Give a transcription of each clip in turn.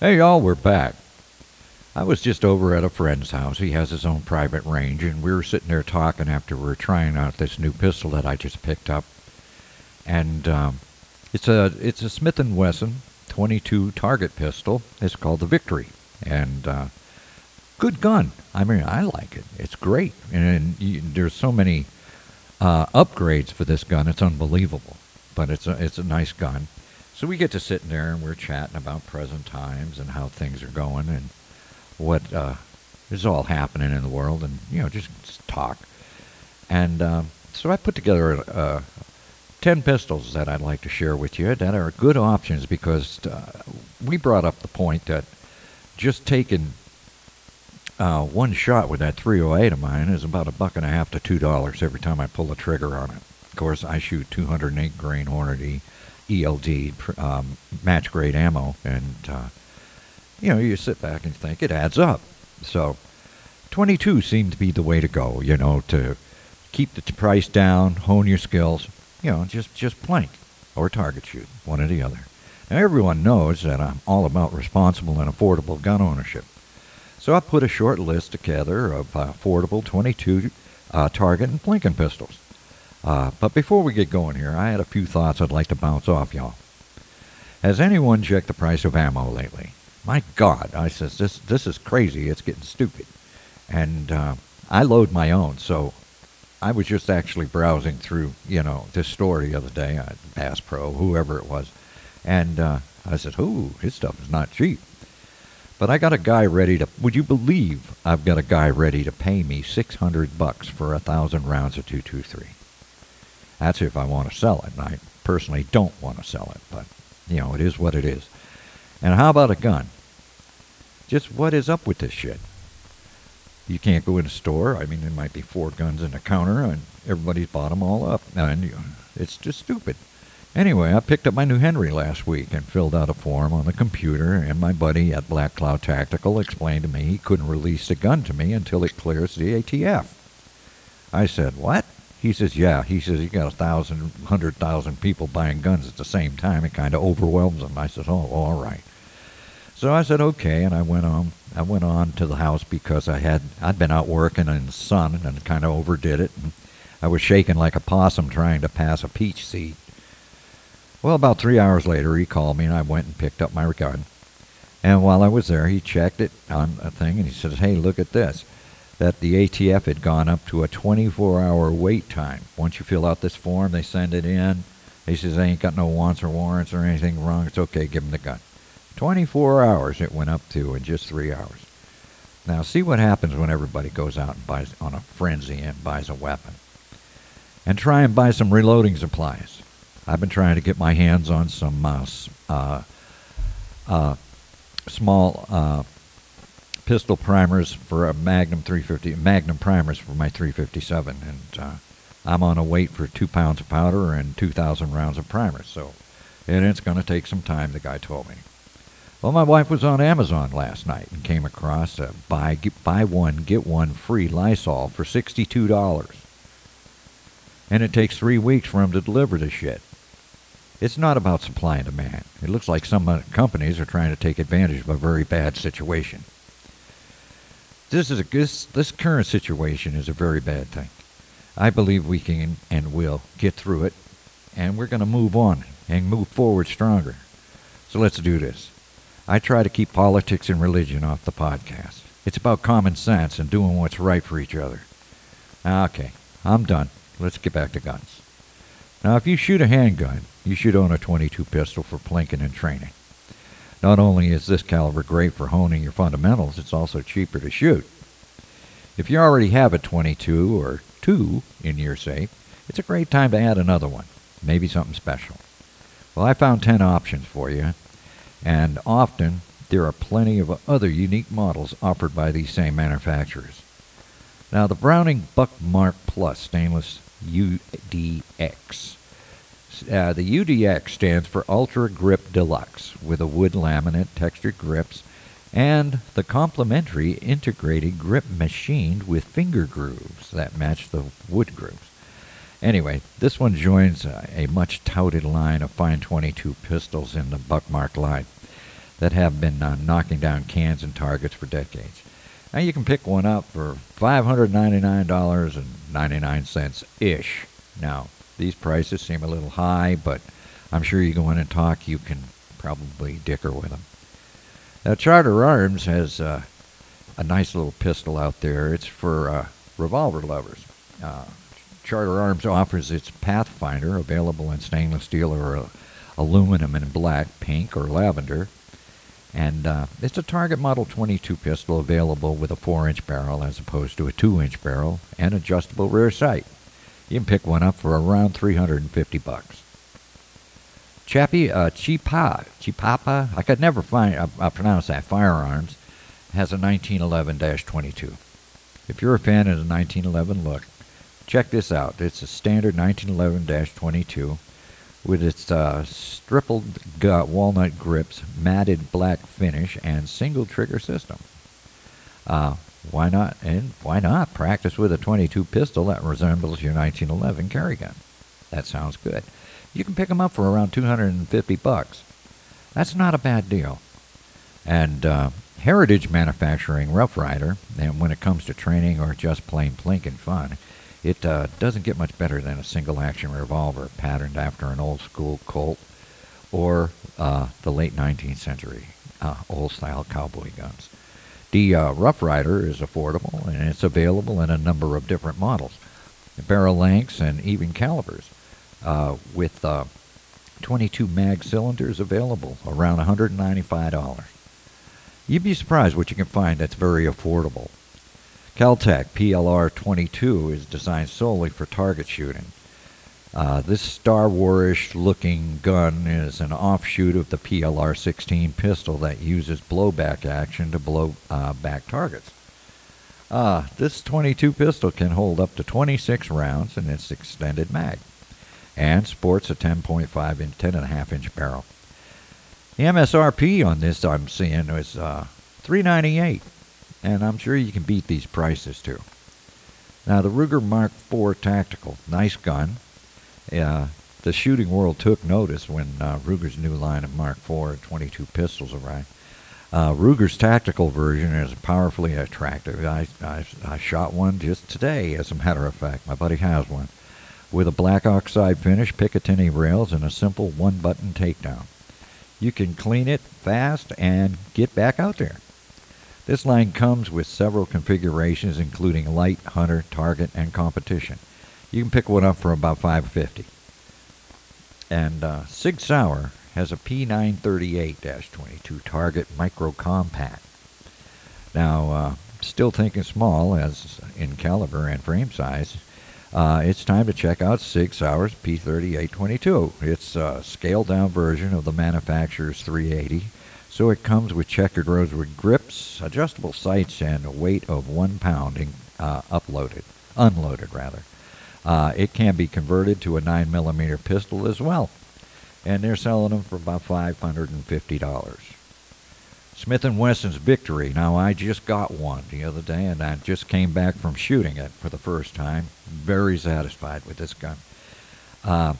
Hey, y'all, we're back. I was just over at a friend's house. He has his own private range, and we were sitting there talking after we were trying out this new pistol that I just picked up. And um, it's a it's a Smith and Wesson 22 target pistol. It's called the Victory, and uh, good gun. I mean, I like it. It's great, and, and you, there's so many uh, upgrades for this gun. It's unbelievable, but it's a it's a nice gun. So we get to sitting there and we're chatting about present times and how things are going and what uh, is all happening in the world, and you know just, just talk. And um, so I put together uh, ten pistols that I'd like to share with you that are good options because uh, we brought up the point that just taking uh, one shot with that 308 of mine is about a buck and a half to two dollars every time I pull the trigger on it. Of course, I shoot 208 grain Hornady ELD um, match grade ammo, and uh, you know you sit back and think it adds up. So 22 seemed to be the way to go. You know to keep the price down, hone your skills. You know just just plank or target shoot, one or the other. Now everyone knows that I'm all about responsible and affordable gun ownership. So I put a short list together of uh, affordable 22 uh, target and plinking pistols. Uh, but before we get going here, I had a few thoughts I'd like to bounce off y'all. Has anyone checked the price of ammo lately? My God, I says this this is crazy. It's getting stupid, and uh, I load my own. So I was just actually browsing through, you know, this store the other day, uh, Bass Pro, whoever it was, and uh, I said, "Ooh, his stuff is not cheap." But I got a guy ready to. Would you believe I've got a guy ready to pay me six hundred bucks for a thousand rounds of two two three? That's if I want to sell it. And I personally don't want to sell it, but you know it is what it is. And how about a gun? Just what is up with this shit? You can't go in a store. I mean, there might be four guns in a counter, and everybody's bought them all up. And it's just stupid. Anyway, I picked up my new Henry last week and filled out a form on the computer, and my buddy at Black Cloud Tactical explained to me he couldn't release the gun to me until it clears the ATF. I said, What? He says, Yeah. He says, You got a thousand, hundred thousand people buying guns at the same time. It kind of overwhelms them. I says, Oh, all right. So I said, Okay, and I went on. I went on to the house because I had I'd been out working in the sun and kind of overdid it. And I was shaking like a possum trying to pass a peach seed. Well, about three hours later, he called me, and I went and picked up my gun. And while I was there, he checked it on a thing, and he says, "Hey, look at this." That the ATF had gone up to a 24-hour wait time. Once you fill out this form, they send it in. He says they ain't got no wants or warrants or anything wrong. It's okay. Give him the gun. 24 hours it went up to in just three hours. Now see what happens when everybody goes out and buys on a frenzy and buys a weapon. And try and buy some reloading supplies. I've been trying to get my hands on some uh, uh, uh, small uh, pistol primers for a Magnum 350, Magnum primers for my 357, and uh, I'm on a wait for two pounds of powder and 2,000 rounds of primers. So, and it's going to take some time. The guy told me. Well, my wife was on Amazon last night and came across a buy get, buy one get one free Lysol for sixty-two dollars, and it takes three weeks for them to deliver the shit. It's not about supply and demand. It looks like some companies are trying to take advantage of a very bad situation. This is a this, this current situation is a very bad thing. I believe we can and will get through it, and we're going to move on and move forward stronger. So let's do this. I try to keep politics and religion off the podcast. It's about common sense and doing what's right for each other. Ah, okay, I'm done. Let's get back to guns. Now, if you shoot a handgun, you should own a 22 pistol for plinking and training. Not only is this caliber great for honing your fundamentals, it's also cheaper to shoot. If you already have a 22 or 2 in your safe, it's a great time to add another one, maybe something special. Well, I found 10 options for you, and often there are plenty of other unique models offered by these same manufacturers. Now, the Browning Buckmark Plus stainless UDX. Uh, the UDX stands for Ultra Grip Deluxe with a wood laminate textured grips and the complementary integrated grip machined with finger grooves that match the wood grooves. Anyway, this one joins a, much touted line of fine 22 pistols in the Buckmark line. that have been uh, knocking down cans and targets for decades. Now you can pick one up for $599.99 ish. Now, these prices seem a little high, but I'm sure you go in and talk, you can probably dicker with them. Now, Charter Arms has uh, a nice little pistol out there. It's for uh, revolver lovers. Uh, Charter Arms offers its Pathfinder, available in stainless steel or uh, aluminum in black, pink, or lavender. And uh, it's a Target Model 22 pistol available with a 4-inch barrel as opposed to a 2-inch barrel and adjustable rear sight. You can pick one up for around 350 bucks. Chappie, uh, Chipa, Chipapa, I could never find, I, I pronounce that, firearms, has a 1911-22. If you're a fan of the 1911 look, check this out. It's a standard 1911-22 with its uh, stippled walnut grips, matted black finish, and single trigger system. Uh, why not? And why not practice with a 22 pistol that resembles your 1911 carry gun? That sounds good. You can pick them up for around 250 bucks. That's not a bad deal. And uh, Heritage Manufacturing Rough Rider, and when it comes to training or just plain plinking fun, it uh, doesn't get much better than a single action revolver patterned after an old school Colt or uh, the late 19th century uh, old style cowboy guns. The uh, Rough Rider is affordable and it's available in a number of different models, barrel lengths, and even calibers, uh, with uh, 22 mag cylinders available around $195. You'd be surprised what you can find that's very affordable. Kel-Tec PLR 22 is designed solely for target shooting. Uh, this Star Warish looking gun is an offshoot of the PLR 16 pistol that uses blowback action to blow uh, back targets. Uh, this 22 pistol can hold up to 26 rounds in its extended mag and sports a 10.5 inch, 10.5 inch barrel. The MSRP on this I'm seeing is uh, 398 and I'm sure you can beat these prices too. Now, the Ruger Mark IV Tactical, nice gun. Uh, the shooting world took notice when uh, Ruger's new line of Mark IV 22 pistols arrived. Uh, Ruger's tactical version is powerfully attractive. I, I, I shot one just today, as a matter of fact. My buddy has one. With a black oxide finish, Picatinny rails, and a simple one button takedown. You can clean it fast and get back out there. This line comes with several configurations including light, hunter, target, and competition. You can pick one up for about 550 And uh, Sig Sauer has a P938-22 target micro compact. Now, uh, still thinking small as in caliber and frame size, uh, it's time to check out Sig Sauer's P3822. It's a scaled down version of the manufacturer's 380 so it comes with checkered rosewood grips, adjustable sights, and a weight of one pound uh, uploaded, unloaded rather. Uh, it can be converted to a 9 millimeter pistol as well, and they're selling them for about $550. Smith & Wesson's Victory. Now, I just got one the other day, and I just came back from shooting it for the first time. Very satisfied with this gun. Uh,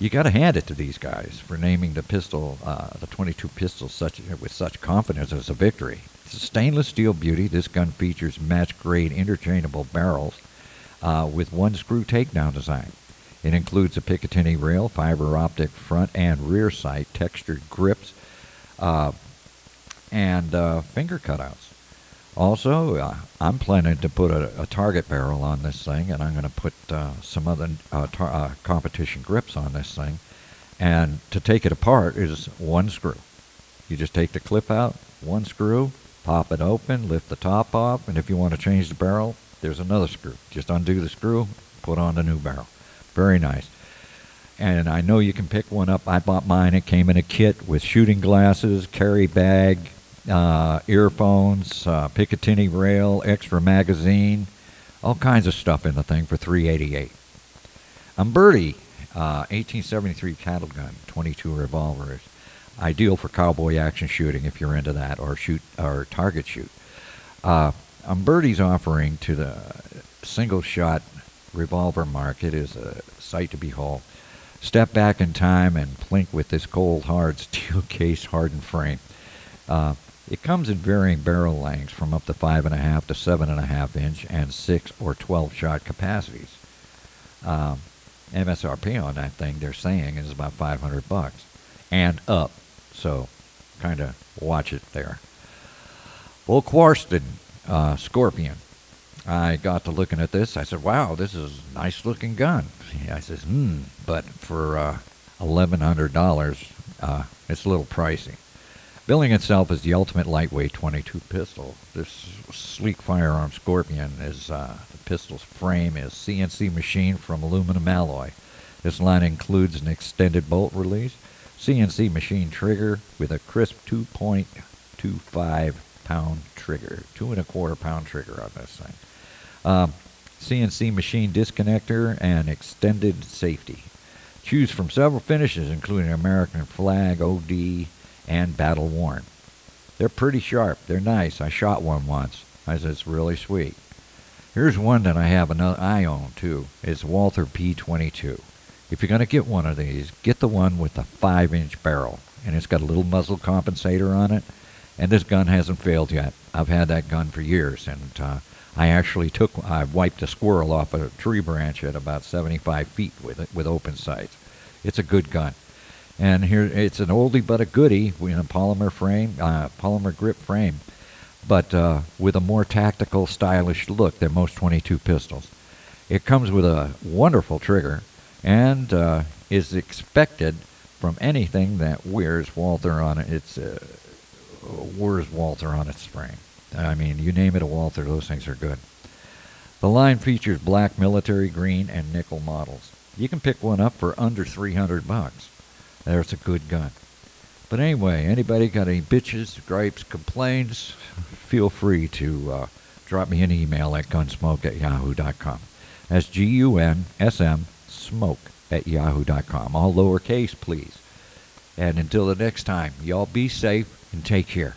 you got to hand it to these guys for naming the pistol, uh, the 22 pistol, such with such confidence as a victory. It's a stainless steel beauty. This gun features match-grade interchangeable barrels uh, with one screw takedown design. It includes a Picatinny rail, fiber optic front and rear sight, textured grips, uh, and uh, finger cutouts. Also, uh, I'm planning to put a, a, target barrel on this thing, and I'm going to put uh, some other uh, tar- uh, competition grips on this thing. And to take it apart is one screw. You just take the clip out, one screw, pop it open, lift the top off, and if you want to change the barrel, there's another screw. Just undo the screw, put on the new barrel. Very nice. And I know you can pick one up. I bought mine. It came in a kit with shooting glasses, carry bag, uh, earphones, uh, Picatinny rail, extra magazine, all kinds of stuff in the thing for 388. Umberti, uh, 1873 cattle gun, 22 revolvers, ideal for cowboy action shooting if you're into that, or shoot or target shoot. Uh, Umberti's offering to the single shot revolver market is a sight to behold. Step back in time and plink with this cold hard steel case hardened frame. Uh, it comes in varying barrel lengths from up to five and a half to seven and a half inch and six or twelve shot capacities. Um, MSRP on that thing they're saying is about 500 bucks and up. So kind of watch it there. Volquartsen uh, Scorpion. I got to looking at this. I said, "Wow, this is a nice looking gun." I says, "Hmm," but for uh, eleven hundred dollars, uh, it's a little pricey. Billing itself as the ultimate lightweight 22 pistol. This sleek firearm Scorpion is uh, the pistol's frame is CNC machined from aluminum alloy. This line includes an extended bolt release, CNC machine trigger with a crisp 2.25 pound trigger, two and a quarter pound trigger on this thing. Um, CNC machine disconnector and extended safety. Choose from several finishes, including American flag, OD, and battle worn. They're pretty sharp. They're nice. I shot one once. I said it's really sweet. Here's one that I have another I own too. It's Walther P22. If you're going to get one of these, get the one with the five inch barrel, and it's got a little muzzle compensator on it. And this gun hasn't failed yet. I've had that gun for years, and uh, I actually took I wiped a squirrel off a tree branch at about 75 feet with it with open sights. It's a good gun. And here it's an oldie but a goodie in a polymer frame, uh, polymer grip frame, but uh, with a more tactical, stylish look than most 22 pistols. It comes with a wonderful trigger and uh, is expected from anything that wears Walther on it. It's wears Walther on its frame. I mean, you name it a Walther, those things are good. The line features black military green and nickel models. You can pick one up for under 300 bucks. There's a good gun. But anyway, anybody got any bitches, gripes, complaints, feel free to uh, drop me an email at gunsmoke at yahoo.com. That's G U N S M smoke at yahoo.com. All lowercase, please. And until the next time, y'all be safe and take care.